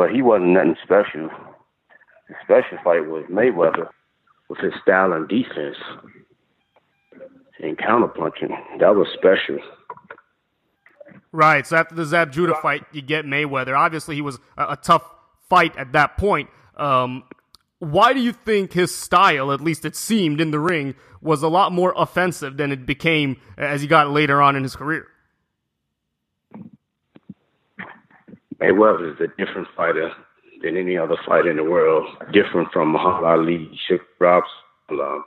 but he wasn't nothing special. The special fight was Mayweather with his style and defense and counterpunching. That was special. Right. So after the Zab Judah fight, you get Mayweather. Obviously, he was a, a tough fight at that point. Um, why do you think his style, at least it seemed in the ring, was a lot more offensive than it became as he got later on in his career? Mayweather is a different fighter than any other fighter in the world, different from Muhammad Ali, Sugar Robinson. Um,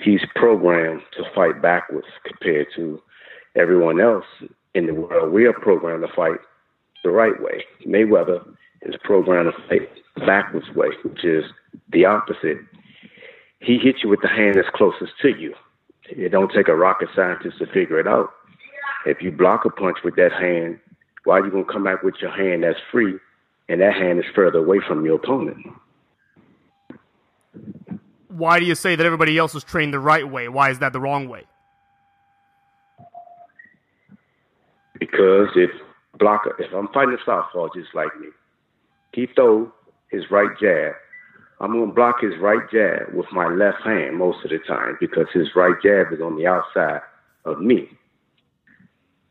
he's programmed to fight backwards compared to everyone else in the world. We are programmed to fight the right way. Mayweather is programmed to fight backwards way, which is the opposite. He hits you with the hand that's closest to you. It don't take a rocket scientist to figure it out. If you block a punch with that hand, why are you gonna come back with your hand that's free and that hand is further away from your opponent? Why do you say that everybody else is trained the right way? Why is that the wrong way? Because if blocker, if I'm fighting a southpaw just like me, he throw his right jab. I'm gonna block his right jab with my left hand most of the time because his right jab is on the outside of me.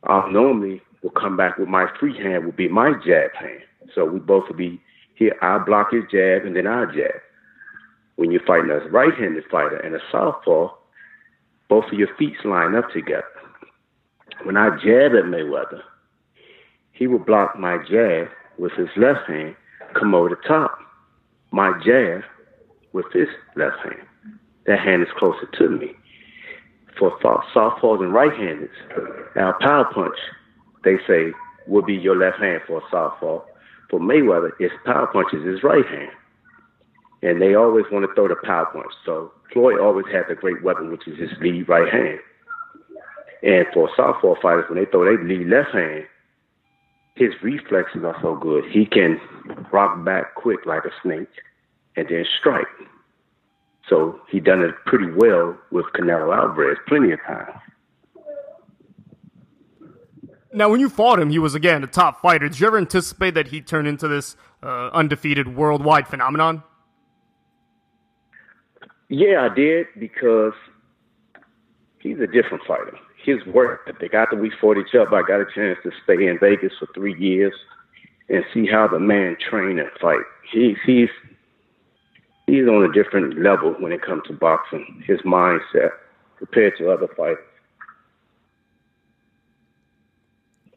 I'll normally will come back with my free hand will be my jab hand. So we both will be here. I block his jab and then I jab. When you're fighting a right-handed fighter and a southpaw, both of your feet line up together. When I jab at Mayweather, he will block my jab with his left hand come over the top. My jab with his left hand. That hand is closer to me. For southpaws and right-handers, our power punch, they say, will be your left hand for a southpaw. For Mayweather, his power punch is his right hand. And they always want to throw the power punch. So Floyd always had the great weapon, which is his lead right hand. And for southpaw fighters, when they throw their lead left hand, his reflexes are so good. He can rock back quick like a snake and then strike. So he done it pretty well with Canelo Alvarez plenty of times. Now, when you fought him, he was again a top fighter. Did you ever anticipate that he'd turn into this uh, undefeated worldwide phenomenon? Yeah, I did because he's a different fighter his work ethic. After we fought each other, I got a chance to stay in Vegas for three years and see how the man train and fight. He's he's he's on a different level when it comes to boxing. His mindset compared to other fighters.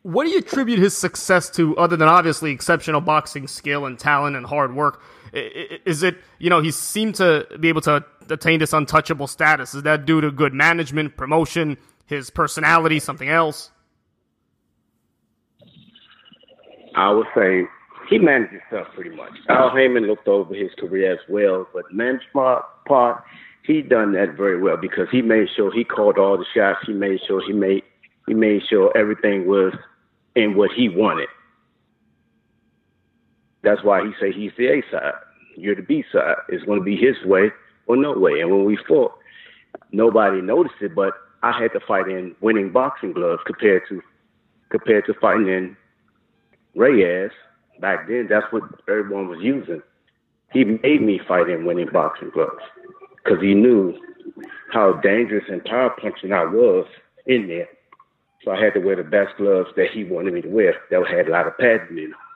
What do you attribute his success to, other than obviously exceptional boxing skill and talent and hard work? Is it, you know, he seemed to be able to attain this untouchable status? Is that due to good management, promotion, his personality, something else? I would say he managed himself pretty much. Al Haymon looked over his career as well, but management part, he done that very well because he made sure he called all the shots. He made sure he made he made sure everything was in what he wanted. That's why he say he's the A side. You're the B side. It's going to be his way or no way. And when we fought, nobody noticed it, but I had to fight in Winning boxing gloves compared to compared to fighting in Reyes. Back then, that's what everyone was using. He made me fight in Winning boxing gloves because he knew how dangerous and power punching I was in there. So I had to wear the best gloves that he wanted me to wear that had a lot of padding in them.